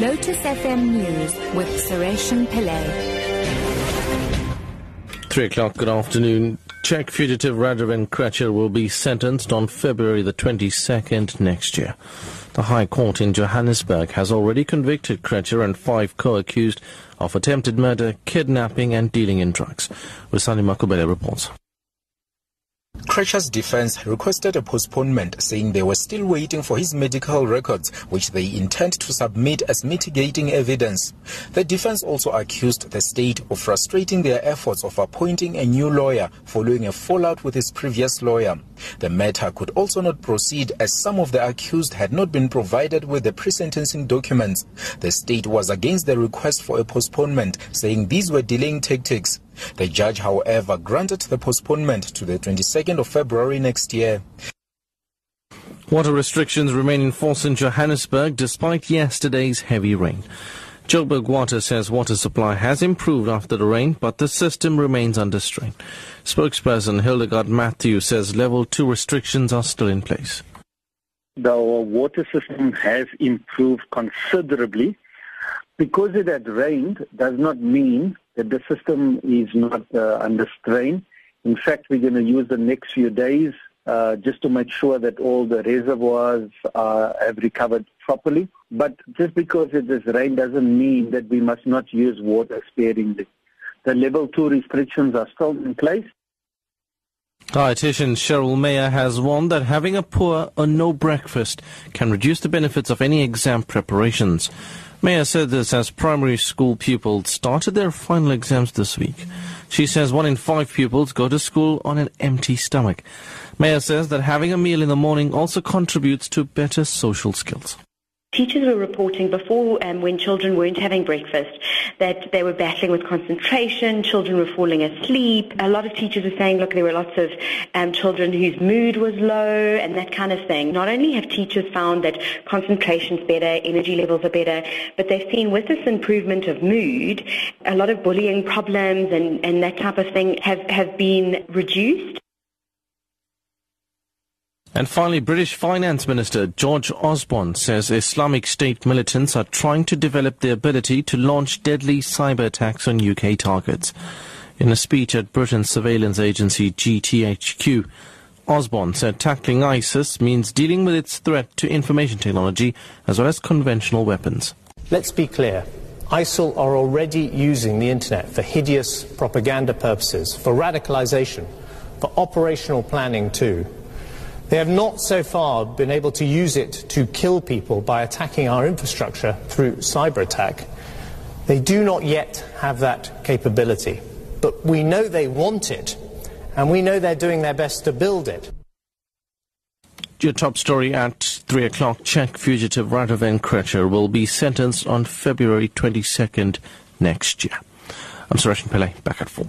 Lotus FM News with Sureshan Pillay. Three o'clock, good afternoon. Czech fugitive Radovan Krejcir will be sentenced on February the 22nd next year. The High Court in Johannesburg has already convicted Krejcir and five co-accused of attempted murder, kidnapping and dealing in drugs. Wisani Makubele reports. Krejcir's defense requested a postponement, saying they were still waiting for his medical records, which they intend to submit as mitigating evidence. The defense also accused the state of frustrating their efforts of appointing a new lawyer following a fallout with his previous lawyer. The matter could also not proceed as some of the accused had not been provided with the pre-sentencing documents. The state was against the request for a postponement, saying these were delaying tactics. The judge, however, granted the postponement to the 22nd of February next year. Water restrictions remain in force in Johannesburg despite yesterday's heavy rain. Joburg Water says water supply has improved after the rain, but the system remains under strain. Spokesperson Hildegard Matthew says level 2 restrictions are still in place. The water system has improved considerably. Because it had rained does not mean that the system is not uh, under strain. In fact, we're going to use the next few days uh, just to make sure that all the reservoirs uh, have recovered properly. But just because it is rain doesn't mean that we must not use water sparingly. The level two restrictions are still in place. Dietitian Cheryl Mayer has warned that having a poor or no breakfast can reduce the benefits of any exam preparations. Mayer said this as primary school pupils started their final exams this week. She says one in five pupils go to school on an empty stomach. Mayer says that having a meal in the morning also contributes to better social skills. Teachers were reporting before um, when children weren't having breakfast that they were battling with concentration, children were falling asleep. A lot of teachers were saying, look, there were lots of um, children whose mood was low and that kind of thing. Not only have teachers found that concentration's better, energy levels are better, but they've seen with this improvement of mood, a lot of bullying problems and, and that type of thing have, have been reduced. And finally, British Finance Minister George Osborne says Islamic State militants are trying to develop the ability to launch deadly cyber attacks on UK targets. In a speech at Britain's surveillance agency GCHQ, Osborne said tackling ISIS means dealing with its threat to information technology as well as conventional weapons. Let's be clear. ISIL are already using the internet for hideous propaganda purposes, for radicalization, for operational planning too. They have not so far been able to use it to kill people by attacking our infrastructure through cyber attack. They do not yet have that capability. But we know they want it, and we know they're doing their best to build it. Your top story at 3 o'clock. Czech fugitive Radovan Krejcir will be sentenced on February 22nd next year. I'm Suresh Pillay, back at 4.